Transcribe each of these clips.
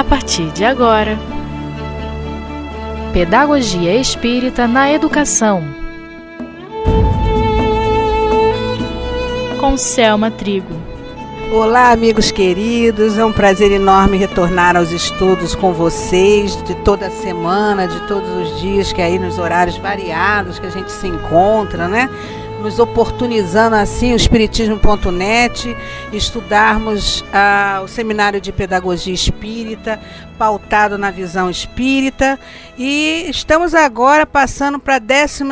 a partir de agora. Pedagogia Espírita na Educação. Com Selma Trigo. Olá, amigos queridos. É um prazer enorme retornar aos estudos com vocês de toda semana, de todos os dias que é aí nos horários variados que a gente se encontra, né? Nos oportunizando assim o Espiritismo.net, estudarmos ah, o Seminário de Pedagogia Espírita, pautado na visão espírita. E estamos agora passando para a 12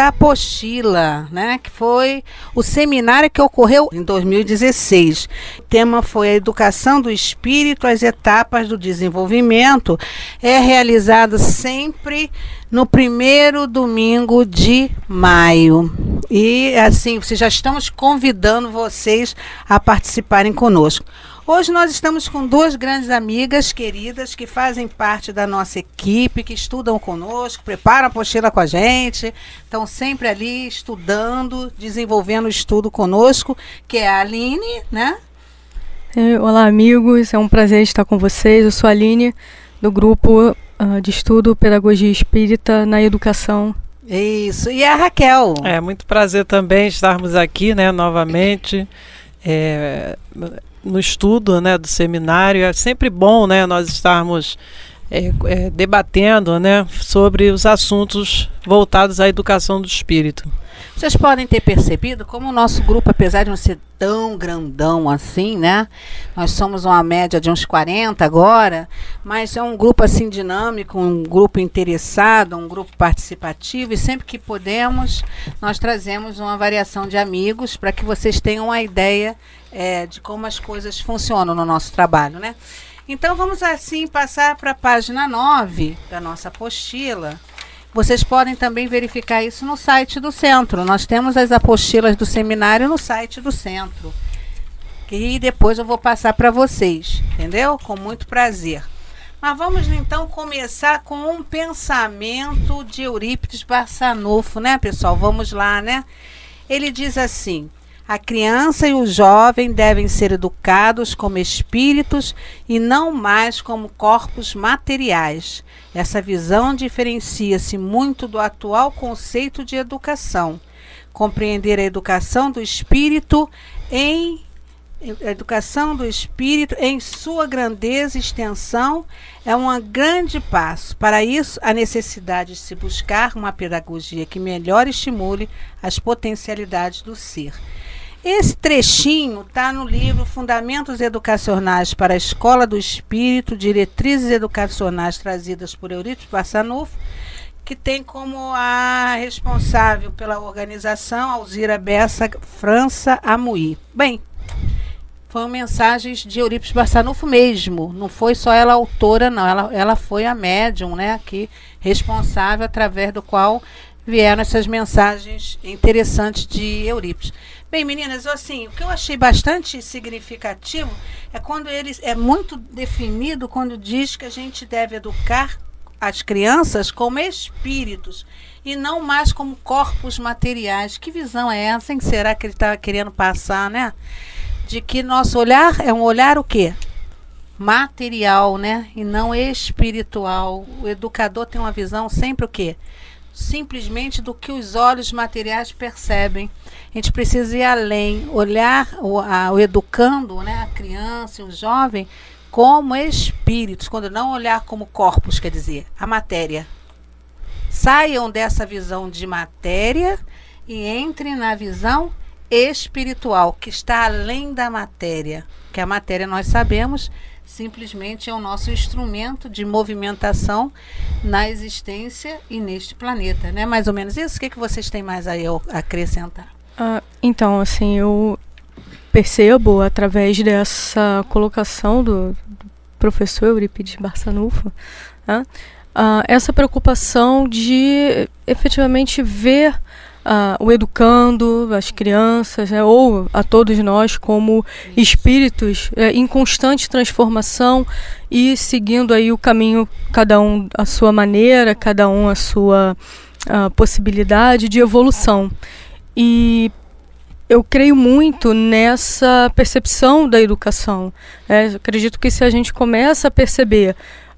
apostila, né, que foi o seminário que ocorreu em 2016. O tema foi a educação do espírito, as etapas do desenvolvimento. É realizado sempre no primeiro domingo de maio. E assim, já estamos convidando vocês a participarem conosco. Hoje nós estamos com duas grandes amigas queridas que fazem parte da nossa equipe, que estudam conosco, preparam a apostila com a gente, estão sempre ali estudando, desenvolvendo o estudo conosco, que é a Aline, né? É, olá, amigos, é um prazer estar com vocês. Eu sou a Aline, do grupo uh, de estudo Pedagogia Espírita na Educação. Isso, e a Raquel. É muito prazer também estarmos aqui, né, novamente. É, no estudo né, do seminário. É sempre bom né, nós estarmos é, é, debatendo né, sobre os assuntos voltados à educação do espírito. Vocês podem ter percebido como o nosso grupo, apesar de não ser tão grandão assim, né? Nós somos uma média de uns 40 agora, mas é um grupo assim dinâmico, um grupo interessado, um grupo participativo e sempre que podemos, nós trazemos uma variação de amigos para que vocês tenham uma ideia é, de como as coisas funcionam no nosso trabalho, né? Então vamos assim passar para a página 9 da nossa apostila. Vocês podem também verificar isso no site do centro. Nós temos as apostilas do seminário no site do centro. Que depois eu vou passar para vocês, entendeu? Com muito prazer. Mas vamos então começar com um pensamento de Eurípides Barçanufo, né, pessoal? Vamos lá, né? Ele diz assim: a criança e o jovem devem ser educados como espíritos e não mais como corpos materiais. Essa visão diferencia-se muito do atual conceito de educação. Compreender a educação do espírito em educação do espírito em sua grandeza e extensão é um grande passo. Para isso, a necessidade de se buscar uma pedagogia que melhor estimule as potencialidades do ser. Esse trechinho está no livro Fundamentos Educacionais para a Escola do Espírito, Diretrizes Educacionais trazidas por Eurípides Passanufo, que tem como a responsável pela organização Alzira Bessa França Amuí. Bem, foram mensagens de Eurípides Barçanufo mesmo, não foi só ela autora, não, ela, ela foi a médium, né, que responsável através do qual vieram essas mensagens interessantes de Eurípides. Bem, meninas, assim, o que eu achei bastante significativo é quando eles é muito definido quando diz que a gente deve educar as crianças como espíritos e não mais como corpos materiais. Que visão é essa? Hein? Será que ele está querendo passar, né? De que nosso olhar é um olhar o quê? Material, né? E não espiritual. O educador tem uma visão sempre o quê? simplesmente do que os olhos materiais percebem. A gente precisa ir além, olhar o, a, o educando, né, a criança, o jovem, como espíritos, quando não olhar como corpos, quer dizer, a matéria. Saiam dessa visão de matéria e entrem na visão espiritual, que está além da matéria. Que a matéria nós sabemos simplesmente é o nosso instrumento de movimentação na existência e neste planeta, né? Mais ou menos isso. O que, que vocês têm mais aí a acrescentar? Ah, então, assim, eu percebo através dessa colocação do, do professor Euripides Barçanufo, né? ah, essa preocupação de efetivamente ver uh, o educando, as crianças, né, ou a todos nós como espíritos é, em constante transformação e seguindo aí o caminho, cada um a sua maneira, cada um a sua uh, possibilidade de evolução. E eu creio muito nessa percepção da educação. É, acredito que se a gente começa a perceber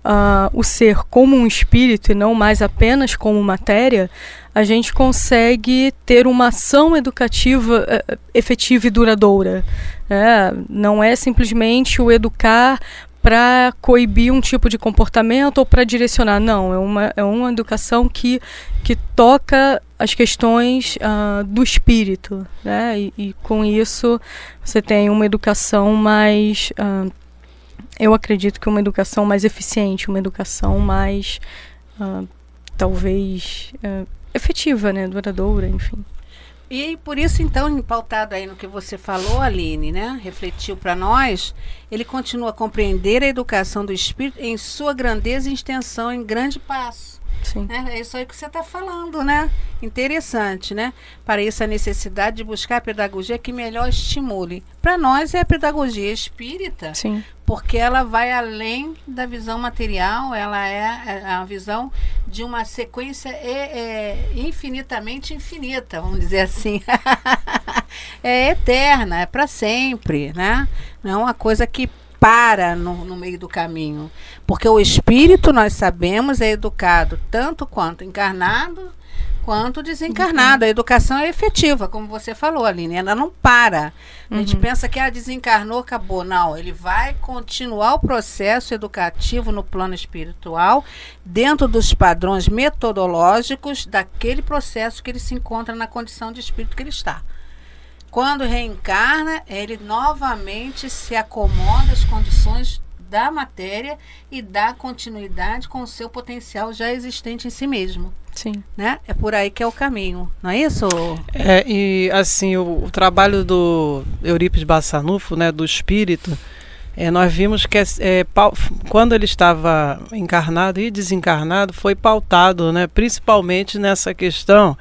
uh, o ser como um espírito e não mais apenas como matéria, a gente consegue ter uma ação educativa uh, efetiva e duradoura. É, não é simplesmente o educar para coibir um tipo de comportamento ou para direcionar. Não, é uma, é uma educação que, que toca as questões uh, do espírito. Né? E, e, com isso você tem uma educação mais. Uh, eu acredito que uma educação mais eficiente, uma educação mais. Uh, talvez. efetiva, né? duradoura, enfim. E por isso, então, pautado aí no que você falou, Aline, né? Refletiu para nós, ele continua a compreender a educação do espírito em sua grandeza e extensão em grande passo. Sim. É, é isso aí que você está falando, né? Interessante, né? Para isso, a necessidade de buscar a pedagogia que melhor estimule. Para nós é a pedagogia espírita, Sim. porque ela vai além da visão material, ela é, é a visão de uma sequência é, é infinitamente infinita, vamos dizer assim. é eterna, é para sempre, né? Não é uma coisa que para no, no, meio do caminho. Porque o espírito, nós sabemos, é educado tanto quanto encarnado quanto desencarnado. Uhum. A educação é efetiva, como você falou, Aline. Ela não para. A uhum. gente pensa que ah, desencarnou, acabou. Não, ele vai continuar o processo educativo no plano espiritual, dentro dos padrões metodológicos daquele processo que ele se encontra na condição de espírito que ele está. Quando reencarna, ele novamente se acomoda às condições da matéria e dá continuidade com o seu potencial já existente em si mesmo. Sim. Né? É por aí que é o caminho, não é isso? É, e assim, o, o trabalho do Eurípides Bassanufo, né, do espírito, é, nós vimos que é, é, quando ele estava encarnado e desencarnado, foi pautado, né, principalmente nessa questão,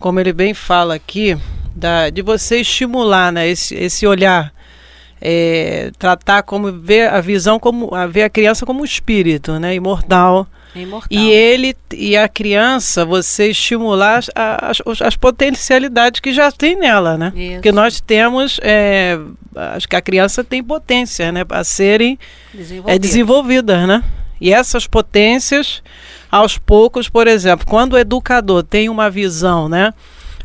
como ele bem fala aqui, da, de você estimular né, esse, esse olhar, é, tratar como ver a visão como a ver a criança como um espírito, né, imortal. imortal. E ele e a criança, você estimular as, as, as potencialidades que já tem nela, né? Isso. Porque nós temos, é, acho que a criança tem potência, né, para serem é, desenvolvidas, né? E essas potências, aos poucos, por exemplo, quando o educador tem uma visão, né?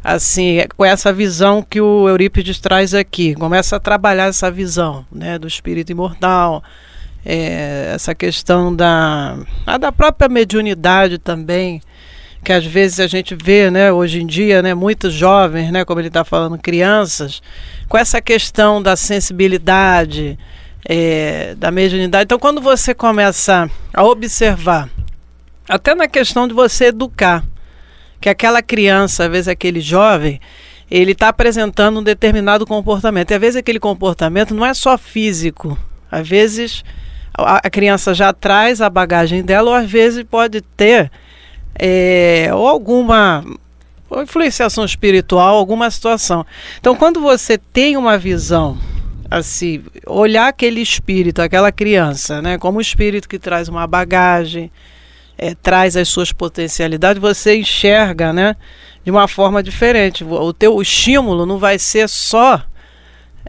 Assim, com essa visão que o Eurípides traz aqui, começa a trabalhar essa visão, né, do espírito imortal, é, essa questão da, da própria mediunidade também, que às vezes a gente vê, né, hoje em dia, né, muitos jovens, né, como ele está falando, crianças, com essa questão da sensibilidade, é, da mediunidade. Então, quando você começa a observar, até na questão de você educar, que aquela criança, às vezes aquele jovem, ele está apresentando um determinado comportamento. E às vezes aquele comportamento não é só físico. Às vezes a, criança já traz a bagagem dela, ou às vezes pode ter é, ou alguma ou influenciação espiritual, alguma situação. Então, quando você tem uma visão assim, olhar aquele espírito, aquela criança, né, como um espírito que traz uma bagagem, é, traz as suas potencialidades, você enxerga, né, de uma forma diferente. O teu estímulo não vai ser só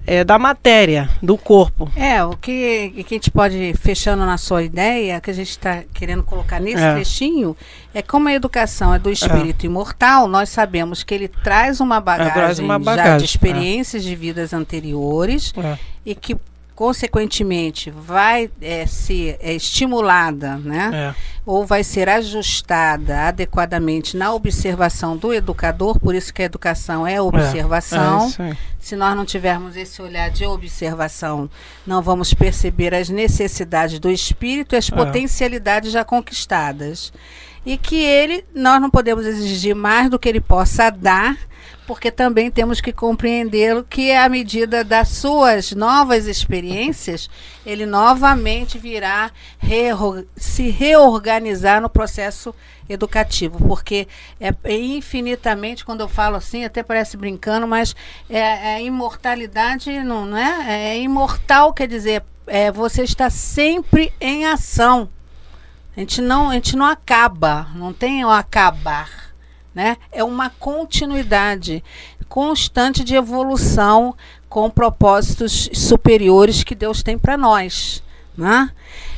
é, da matéria, do corpo. É, o que, que a gente pode, fechando na sua ideia, que a gente está querendo colocar nesse é. trechinho, é como a educação é do espírito é. imortal, nós sabemos que ele traz uma bagagem, traz uma bagagem já de experiências de vidas anteriores é. e que consequentemente vai é, ser é, estimulada, né? É. Ou vai ser ajustada adequadamente na observação do educador, por isso que a educação é, é observação. É, Se nós não tivermos esse olhar de observação, não vamos perceber as necessidades do espírito e as é. potencialidades já conquistadas. E que ele, nós não podemos exigir mais do que ele possa dar porque também temos que compreendê-lo que à medida das suas novas experiências, ele novamente virá se reorganizar no processo educativo, porque é, é, infinitamente, quando eu falo assim, até parece brincando, mas é, é imortalidade não, não é? É imortal, quer dizer, é, você está sempre em ação. A gente não, a gente não acaba, não tem o acabar né? É uma continuidade constante de evolução com propósitos superiores que Deus tem para nós. Né?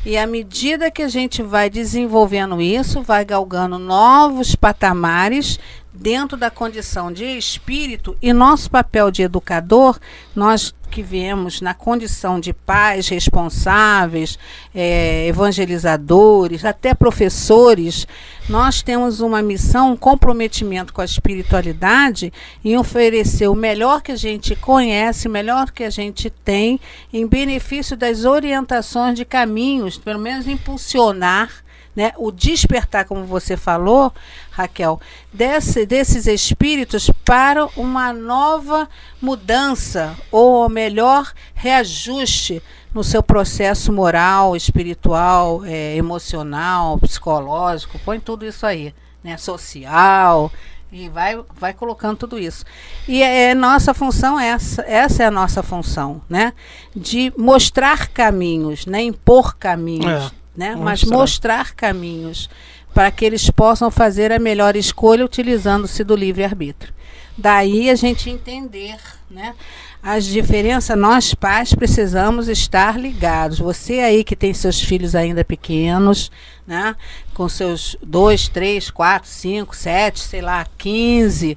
E à medida que a gente vai desenvolvendo isso, vai galgando novos patamares dentro da condição de espírito e nosso papel de educador, nós que viemos na condição de pais responsáveis, é, evangelizadores, até professores, nós temos uma missão, um comprometimento com a espiritualidade em oferecer o melhor que a gente conhece, o melhor que a gente tem, em benefício das orientações de caminhos, pelo menos impulsionar né, o despertar, como você falou, Raquel, desse, desses espíritos para uma nova mudança, ou melhor, reajuste no seu processo moral, espiritual, é, emocional, psicológico, põe tudo isso aí, né, social, e vai, vai colocando tudo isso. E é, é nossa função essa, essa é a nossa função, né? De mostrar caminhos, né? impor caminhos. É né? mas mostrar caminhos para que eles possam fazer a melhor escolha utilizando-se do livre-arbítrio. Daí a gente entender né, as diferenças, nós pais precisamos estar ligados. Você aí que tem seus filhos ainda pequenos, né, com seus dois, três, quatro, cinco, sete, sei lá, quinze,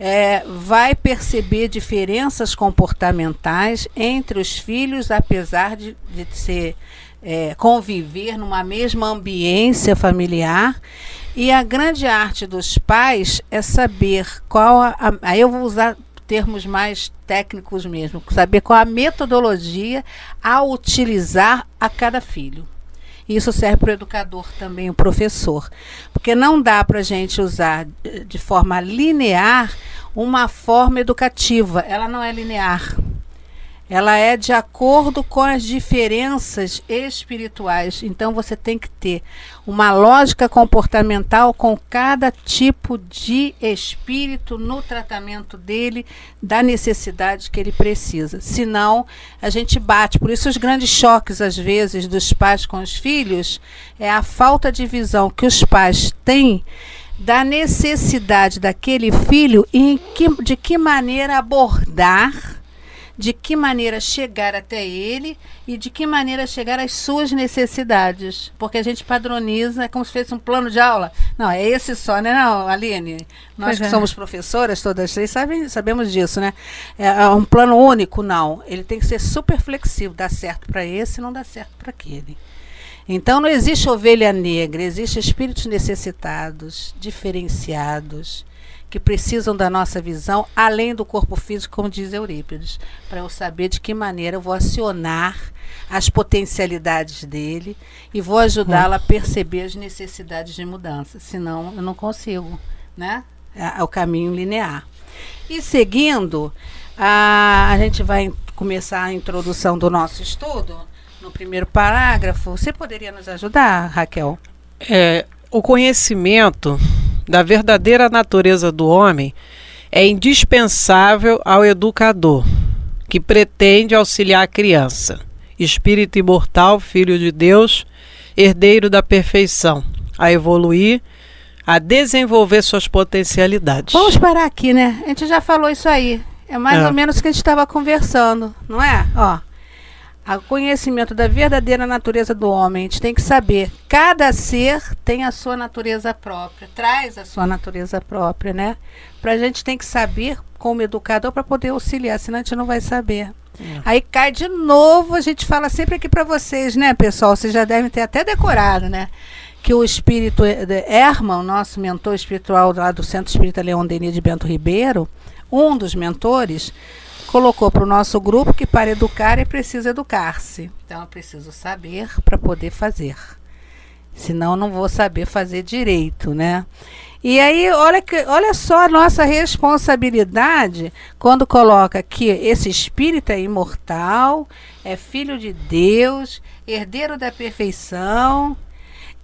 é, vai perceber diferenças comportamentais entre os filhos, apesar de, de ser é, conviver numa mesma ambiência familiar. E a grande arte dos pais é saber qual a, a, aí eu vou usar termos mais técnicos mesmo, saber qual a metodologia a utilizar a cada filho. Isso serve para o educador também, o professor. Porque não dá para a gente usar de forma linear uma forma educativa. Ela não é linear ela é de acordo com as diferenças espirituais. Então você tem que ter uma lógica comportamental com cada tipo de espírito no tratamento dele, da necessidade que ele precisa. Senão, a gente bate. Por isso, os grandes choques, às vezes, dos pais com os filhos é a falta de visão que os pais têm da necessidade daquele filho e que, de que maneira abordar de que maneira chegar até ele e de que maneira chegar às suas necessidades. Porque a gente padroniza, é como se fosse um plano de aula. Não, é esse só, né, não, Aline? Nós pois que é. somos professoras, todas três, sabem, sabemos disso, né? É, é um plano único, não. Ele tem que ser super flexível, dá certo para esse, não dá certo para aquele. Então não existe ovelha negra, existe espíritos necessitados, diferenciados, que precisam da nossa visão, além do corpo físico, como diz Eurípides, para eu saber de que maneira eu vou acionar as potencialidades dele e vou ajudá-lo a perceber as necessidades de mudança. Senão, eu não consigo, né? É, é o caminho linear. E seguindo, a, a gente vai começar a introdução do nosso estudo. No primeiro parágrafo, você poderia nos ajudar, Raquel? É, o conhecimento da verdadeira natureza do homem é indispensável ao educador, que pretende auxiliar a criança, espírito imortal, filho de Deus, herdeiro da perfeição, a evoluir, a desenvolver suas potencialidades. Vamos parar aqui, né? A gente já falou isso aí. É mais é. ou menos o que a gente estava conversando, não é? Ó, o conhecimento da verdadeira natureza do homem. A gente tem que saber, cada ser tem a sua natureza própria, traz a sua natureza própria, né? Para a gente tem que saber como educador para poder auxiliar, senão a gente não vai saber. É. Aí cai de novo, a gente fala sempre aqui para vocês, né, pessoal? Vocês já devem ter até decorado, né? Que o espírito Herman, nosso mentor espiritual lá do Centro Espírita Leão Denis de Bento Ribeiro, um dos mentores, colocou para o nosso grupo que para educar é preciso educar-se. Então eu preciso saber para poder fazer. Senão não vou saber fazer direito, né? E aí, olha, que, olha só a nossa responsabilidade quando coloca que esse espírito é imortal, é filho de Deus, herdeiro da perfeição,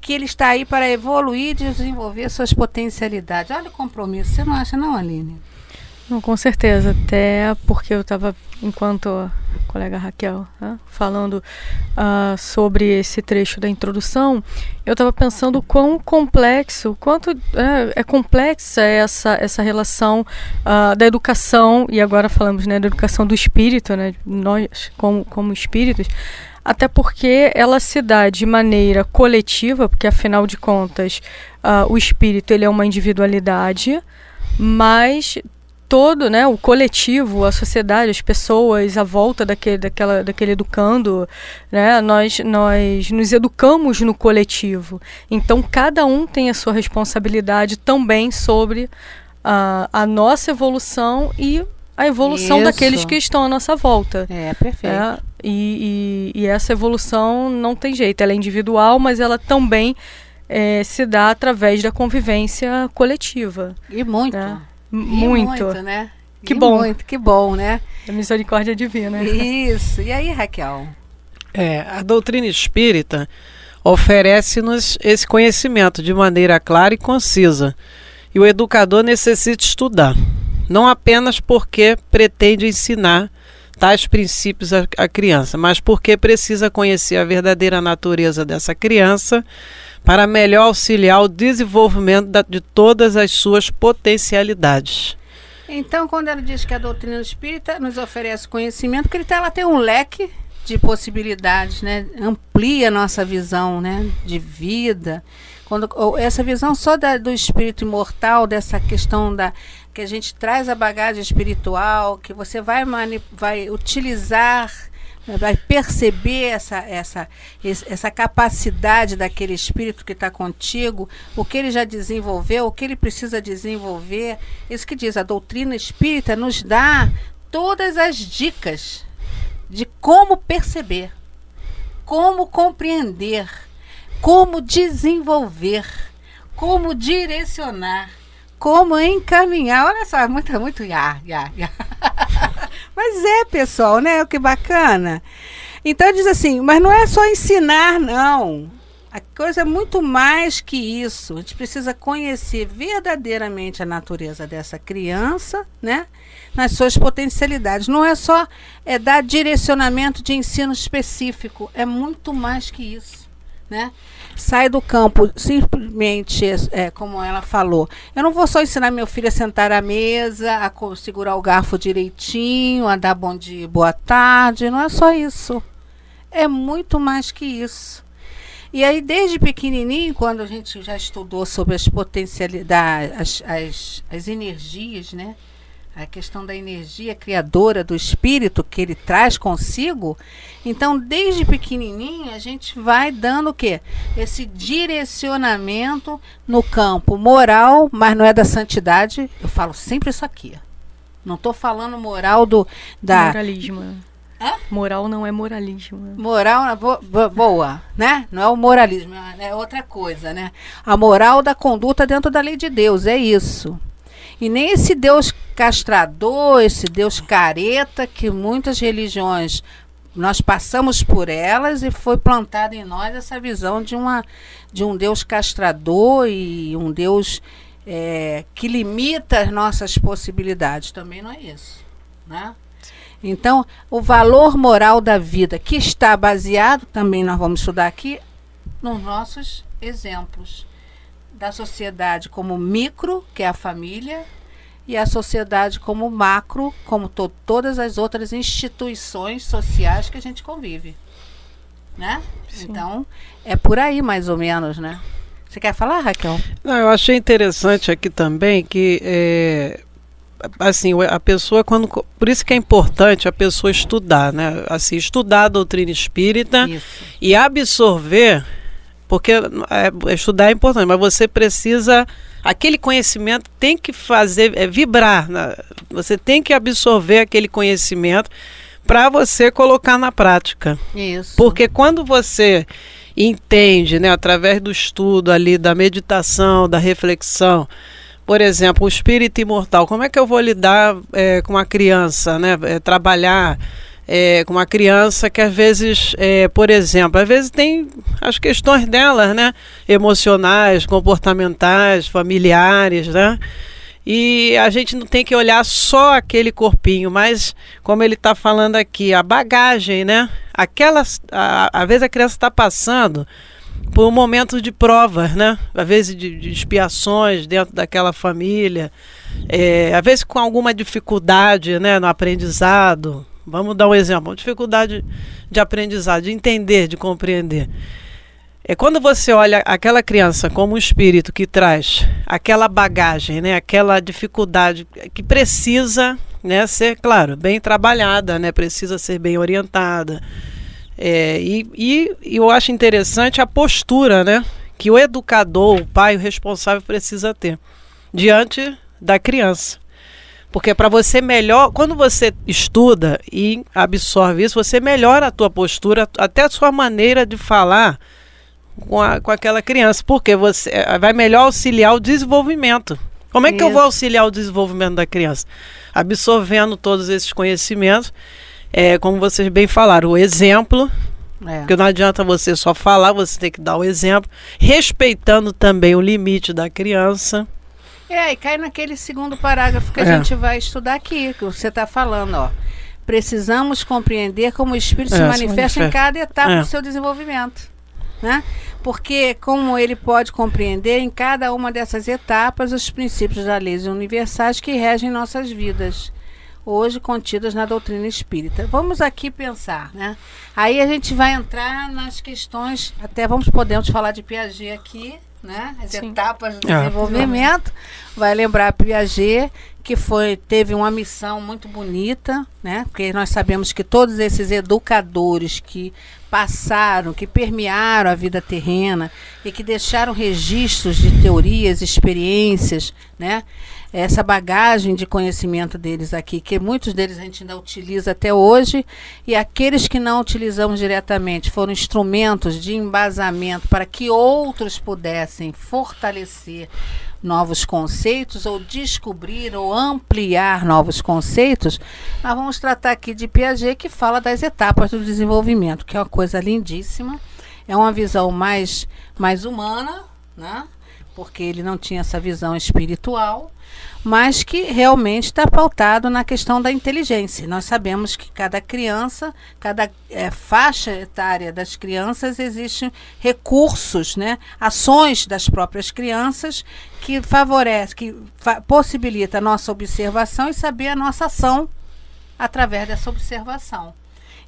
que ele está aí para evoluir e desenvolver suas potencialidades. Olha o compromisso, você não acha não, Aline? Não, com certeza, até porque eu estava, enquanto colega Raquel, né, falando uh, sobre esse trecho da introdução, eu estava pensando quão complexo, quanto é, é complexa essa, essa relação uh, da educação, e agora falamos né, da educação do espírito, né, nós como, como espíritos, até porque ela se dá de maneira coletiva, porque afinal de contas uh, o espírito ele é uma individualidade, mas todo, né, o coletivo, a sociedade, as pessoas à volta daquele, daquela, daquele educando, né, nós, nós nos educamos no coletivo. Então, cada um tem a sua responsabilidade também sobre a, a nossa evolução e a evolução Isso. daqueles que estão à nossa volta. É, perfeito. É, e, e, e, essa evolução não tem jeito, ela é individual, mas ela também é, se dá através da convivência coletiva. E muito. Né? Muito. muito, né? Que e bom. Muito, que bom, né? A misericórdia divina. Isso. E aí, Raquel? É, a doutrina espírita oferece-nos esse conhecimento de maneira clara e concisa. E o educador necessita estudar não apenas porque pretende ensinar tais princípios à, à criança, mas porque precisa conhecer a verdadeira natureza dessa criança para melhor auxiliar o desenvolvimento da, de todas as suas potencialidades. Então, quando ela diz que a doutrina espírita nos oferece conhecimento, porque tá, ela tem um leque de possibilidades, né? Amplia nossa visão, né? De vida. Quando, essa visão só da, do espírito imortal, dessa questão da, que a gente traz a bagagem espiritual, que você vai, vai utilizar, vai perceber essa, essa, essa capacidade daquele espírito que está contigo, o que ele já desenvolveu, o que ele precisa desenvolver. Isso que diz, a doutrina espírita nos dá todas as dicas de como perceber, como compreender, como desenvolver, como direcionar como encaminhar. Olha só, muito, muito ya, ya. Mas é, pessoal, né? Que bacana. Então diz assim, mas não é só ensinar, não. A coisa é muito mais que isso. A gente precisa conhecer verdadeiramente a natureza dessa criança, né? Nas suas potencialidades. Não é só é dar direcionamento de ensino específico. É muito mais que isso, né? Sai do campo simplesmente, é, como ela falou, eu não vou só ensinar meu filho a sentar à mesa, a segurar o garfo direitinho, a dar bom dia, boa tarde, não é só isso. É muito mais que isso. E aí, desde pequenininho, quando a gente já estudou sobre as potencialidades, as, as, as energias, né? a questão da energia criadora do espírito que ele traz consigo. Então, desde pequenininho, a gente vai dando o quê? Esse direcionamento no campo moral, mas não é da santidade. Eu falo sempre isso aqui. Não estou falando moral do da moralismo. Hã? Moral não é moralismo. Moral boa, boa, né? Não é o moralismo, é outra coisa, né? A moral da conduta dentro da lei de Deus, é isso. E nem esse Deus castrador, esse Deus careta que muitas religiões nós passamos por elas e foi plantada em nós essa visão de, uma, de um Deus castrador e um Deus é, que limita as nossas possibilidades. Também não é isso. Né? Então, o valor moral da vida, que está baseado, também nós vamos estudar aqui, nos nossos exemplos da sociedade como micro, que é a família, e a sociedade como macro, como to todas as outras instituições sociais que a gente convive. Né? Então, é por aí mais ou menos, né? Você quer falar, Raquel? Não, eu achei interessante aqui também que é, assim, a pessoa quando por isso que é importante a pessoa estudar, né? Assim, estudar a doutrina espírita isso. e absorver porque é, estudar é importante, mas você precisa. Aquele conhecimento tem que fazer, é, vibrar. Né? Você tem que absorver aquele conhecimento para você colocar na prática. Isso. Porque quando você entende, né, através do estudo ali, da meditação, da reflexão, por exemplo, o espírito imortal, como é que eu vou lidar é, com uma criança, né, é, trabalhar é, com uma criança que às vezes, é, por exemplo, às vezes tem as questões delas, né? Emocionais, comportamentais, familiares, né? E a gente não tem que olhar só aquele corpinho, mas como ele está falando aqui, a bagagem, né? Aquelas, a, às vezes a criança está passando por um momento de provas, né? Às vezes de, de expiações dentro daquela família, é, às vezes com alguma dificuldade, né, no aprendizado. Vamos dar um exemplo, dificuldade de aprendizado, de entender, de compreender. É quando você olha aquela criança como um espírito que traz aquela bagagem, né, aquela dificuldade que precisa, né, ser, claro, bem trabalhada, né, precisa ser bem orientada. É, e, e eu acho interessante a postura, né, que o educador, o pai, o responsável precisa ter diante da criança. Porque para você melhor, quando você estuda e absorve isso, você melhora a tua postura, até a sua maneira de falar com, a, com aquela criança, porque você eh, vai melhor auxiliar o desenvolvimento. Como é que Isso. eu vou auxiliar o desenvolvimento da criança? Absorvendo todos esses conhecimentos, é, como vocês bem falaram, o exemplo, é. Porque não adianta você só falar, você tem que dar o exemplo, respeitando também o limite da criança. É, e cai naquele segundo parágrafo que a é. gente vai estudar aqui, que você está falando, ó. Precisamos compreender como o espírito é, se manifesta, se manifesta em cada etapa é. do seu desenvolvimento né? Porque como ele pode compreender em cada uma dessas etapas os princípios das leis universais que regem nossas vidas, hoje contidas na doutrina espírita. Vamos aqui pensar, né? Aí a gente vai entrar nas questões, até vamos podemos falar de Piaget aqui, né? As Sim. etapas do é. desenvolvimento. Vai lembrar Piaget que foi teve uma missão muito bonita, né? Porque nós sabemos que todos esses educadores que passaram, que permearam a vida terrena e que deixaram registros de teorias, experiências, né? Essa bagagem de conhecimento deles aqui, que muitos deles a gente ainda utiliza até hoje, e aqueles que não utilizamos diretamente foram instrumentos de embasamento para que outros pudessem fortalecer novos conceitos ou descobrir ou ampliar novos conceitos, nós vamos tratar aqui de Piaget, que fala das etapas do desenvolvimento, que é uma coisa lindíssima. É uma visão mais, mais humana, né? Porque ele não tinha essa visão espiritual, mas que realmente está pautado na questão da inteligência. Nós sabemos que cada criança, cada é, faixa etária das crianças, existem recursos, né, ações das próprias crianças que favorece, que fa possibilita a nossa observação e saber a nossa ação através dessa observação.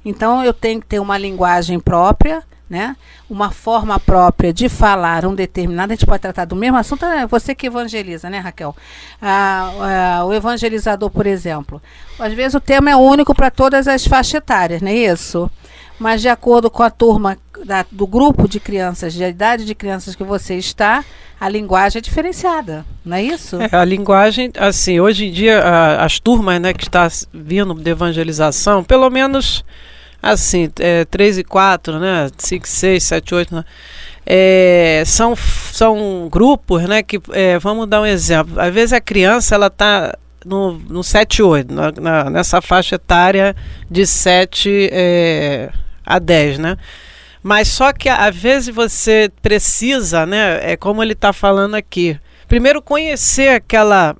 Então eu tenho que ter uma linguagem própria, né? Uma forma própria de falar um determinado, a gente pode tratar do mesmo assunto, é você que evangeliza, né, Raquel? Ah, ah, o evangelizador, por exemplo. Às vezes o tema é único para todas as faixas etárias, não é isso? Mas de acordo com a turma da, do grupo de crianças, de idade de crianças que você está, a linguagem é diferenciada, não é isso? É, a linguagem, assim, hoje em dia, a, as turmas né, que estão vindo de evangelização, pelo menos assim, é, 3 e 4, né? 5, 6, 7, 8, né? É, são, são grupos, né? Que, é, vamos dar um exemplo. Às vezes a criança, ela está no, no 7, 8, na, na, nessa faixa etária de 7 é, a 10, né? Mas só que às vezes você precisa, né? É como ele está falando aqui. Primeiro conhecer aquela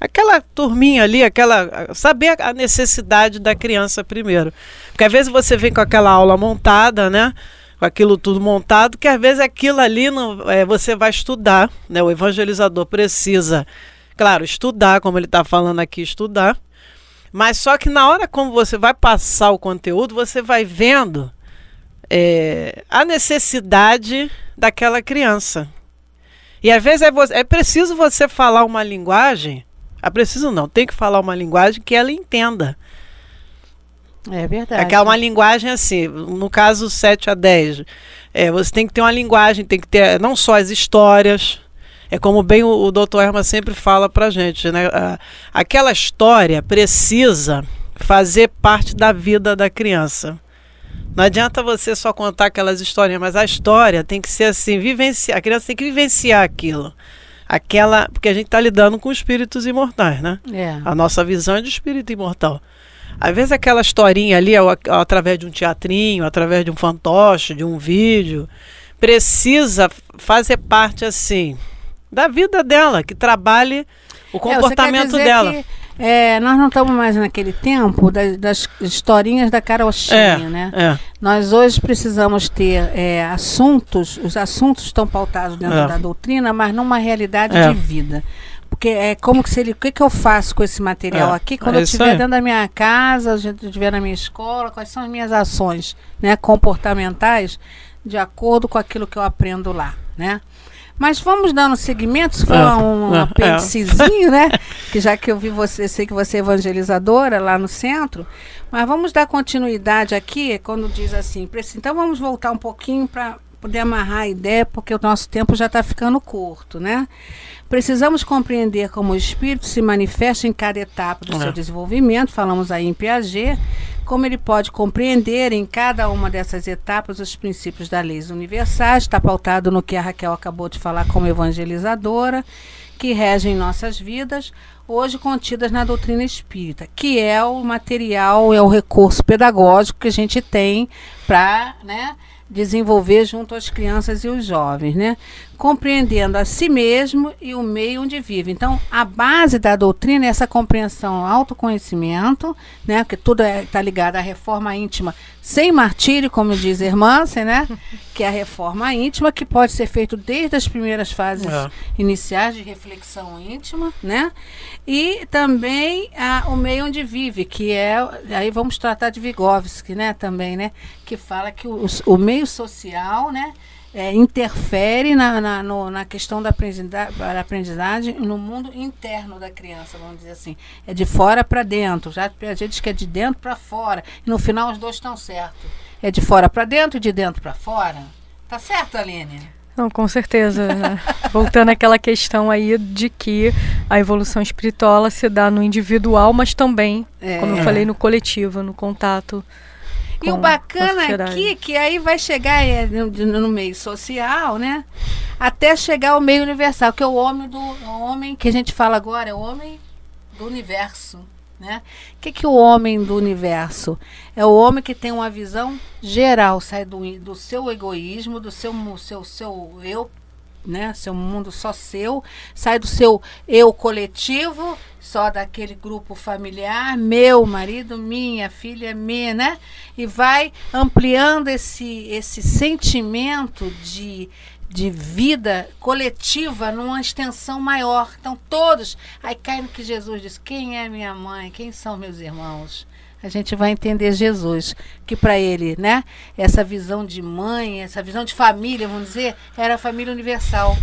aquela turminha ali, aquela saber a necessidade da criança primeiro. Porque às vezes você vem com aquela aula montada, né? Com aquilo tudo montado, que às vezes aquilo ali não, é, você vai estudar, né? O evangelizador precisa, claro, estudar, como ele está falando aqui, estudar. Mas só que na hora como você vai passar o conteúdo, você vai vendo é, a necessidade daquela criança. E às vezes é, é preciso você falar uma linguagem. É preciso não, tem que falar uma linguagem que ela entenda. É verdade. Aquela uma linguagem assim, no caso 7 a 10. É, você tem que ter uma linguagem, tem que ter não só as histórias, é como bem o, o Dr. Herman sempre fala pra gente, né? A, aquela história precisa fazer parte da vida da criança. Não adianta você só contar aquelas histórias, mas a história tem que ser assim, vivenciar, a criança tem que vivenciar aquilo. Aquela, porque a gente está lidando com espíritos imortais, né? É. A nossa visão é de espírito imortal. Às vezes aquela historinha ali, através de um teatrinho, através de um fantoche, de um vídeo, precisa fazer parte assim da vida dela, que trabalhe o comportamento dela. Que, é, nós não estamos mais naquele tempo das, das historinhas da carochinha, É, né? é. Nós hoje precisamos ter é, assuntos, os assuntos estão pautados dentro É. da doutrina, mas numa realidade É. de vida. Porque é como que se ele. O que, que eu faço com esse material É, aqui quando é eu estiver dentro da minha casa, eu estiver na minha escola, quais são as minhas ações né, comportamentais de acordo com aquilo que eu aprendo lá, né? Mas vamos dando seguimento, se for É, um é, é. apêndicezinho, né? Que já que eu vi você, sei que você é evangelizadora lá no centro, mas vamos dar continuidade aqui quando diz assim. Então vamos voltar um pouquinho para poder amarrar a ideia, porque o nosso tempo já está ficando curto, né? Precisamos compreender como o espírito se manifesta em cada etapa do É. seu desenvolvimento, falamos aí em Piaget, como ele pode compreender em cada uma dessas etapas os princípios da leis universais, está pautado no que a Raquel acabou de falar como evangelizadora, que regem nossas vidas, hoje contidas na doutrina espírita, que é o material, é o recurso pedagógico que a gente tem para né, desenvolver junto às crianças e os jovens, né? Compreendendo a si mesmo e o meio onde vive. Então, a base da doutrina é essa compreensão, autoconhecimento, né? Porque tudo está ligado à reforma íntima sem martírio, como diz a irmã, né? Que é a reforma íntima que pode ser feito desde as primeiras fases É. iniciais de reflexão íntima, né? E também ah, o meio onde vive, que é aí vamos tratar de Vygotsky, né? Também, né? Que fala que o, o meio social, né? É, interfere na, na, no- na questão da aprendizagem, da aprendizagem no mundo interno da criança, vamos dizer assim. É de fora para dentro. Já a gente diz que é de dentro para fora. E no final os dois estão certos. É de fora para dentro e de dentro para fora. Tá certo, Aline? Não, com certeza. né? Voltando àquela questão aí de que a evolução espiritual se dá no individual, mas também, É. como eu falei, no coletivo, no contato. E o bacana aqui, que aí vai chegar é, no, no meio social, né? Até chegar ao meio universal, que é o homem do o homem que a gente fala agora, é o homem do universo. Né? O que, que o homem do universo? É o homem que tem uma visão geral, sai do, do seu egoísmo, do seu, seu, seu eu, né? seu mundo só seu, sai do seu eu coletivo, só daquele grupo familiar, meu marido, minha filha, minha, né? E vai ampliando esse, esse sentimento de, de vida coletiva numa extensão maior. Então, todos. Aí cai no que Jesus diz: quem é minha mãe? Quem são meus irmãos? A gente vai entender Jesus, que para ele, né, essa visão de mãe, essa visão de família, vamos dizer, era a família universal.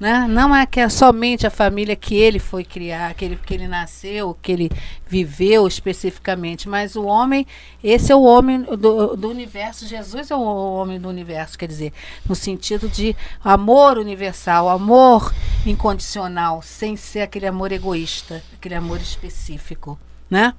Né? Não é que é somente a família que ele foi criar, que ele, que ele nasceu, que ele viveu especificamente, mas o homem, esse é o homem do, do universo, Jesus é o homem do universo, quer dizer, no sentido de amor universal, amor incondicional, sem ser aquele amor egoísta, aquele amor específico, né?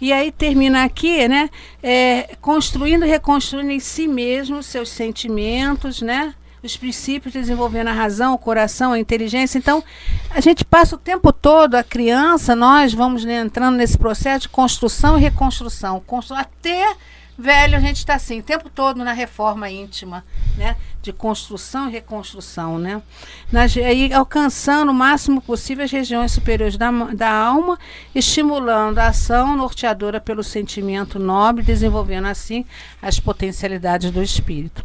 E aí termina aqui, né? é, construindo e reconstruindo em si mesmo seus sentimentos, né? Os princípios, desenvolvendo a razão, o coração, a inteligência. Então, a gente passa o tempo todo, a criança, nós vamos né, entrando nesse processo de construção e reconstrução. Constru até velho, a gente está assim, o tempo todo na reforma íntima, né? De construção e reconstrução, né? Nas, aí, alcançando o máximo possível as regiões superiores da, da alma, estimulando a ação norteadora pelo sentimento nobre, desenvolvendo assim as potencialidades do espírito.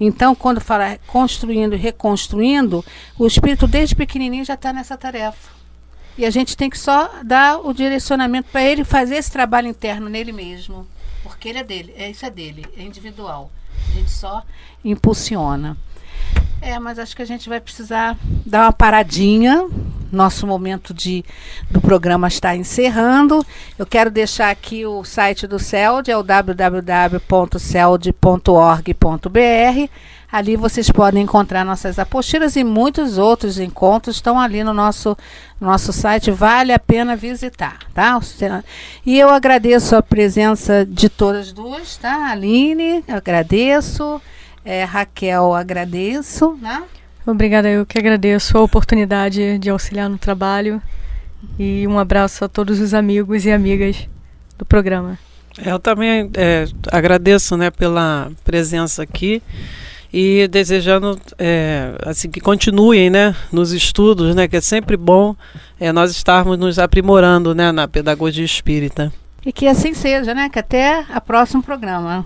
Então, quando fala construindo e reconstruindo, o espírito desde pequenininho já está nessa tarefa. E a gente tem que só dar o direcionamento para ele fazer esse trabalho interno nele mesmo. Porque ele é dele, é, isso é dele, é individual. A gente só impulsiona. É, mas acho que a gente vai precisar dar uma paradinha. Nosso momento de, do programa está encerrando. Eu quero deixar aqui o site do CELD, é o www.celd.org.br. Ali vocês podem encontrar nossas apostilas e muitos outros encontros estão ali no nosso, nosso site. Vale a pena visitar, tá? E eu agradeço a presença de todas duas, tá? Aline, agradeço. É, Raquel, agradeço, né? Obrigada, eu que agradeço a oportunidade de auxiliar no trabalho. E um abraço a todos os amigos e amigas do programa. Eu também é, agradeço né, pela presença aqui e desejando é, assim que continuem né, nos estudos, né, que é sempre bom é, nós estarmos nos aprimorando né, na pedagogia espírita. E que assim seja, né? Que até o próximo programa.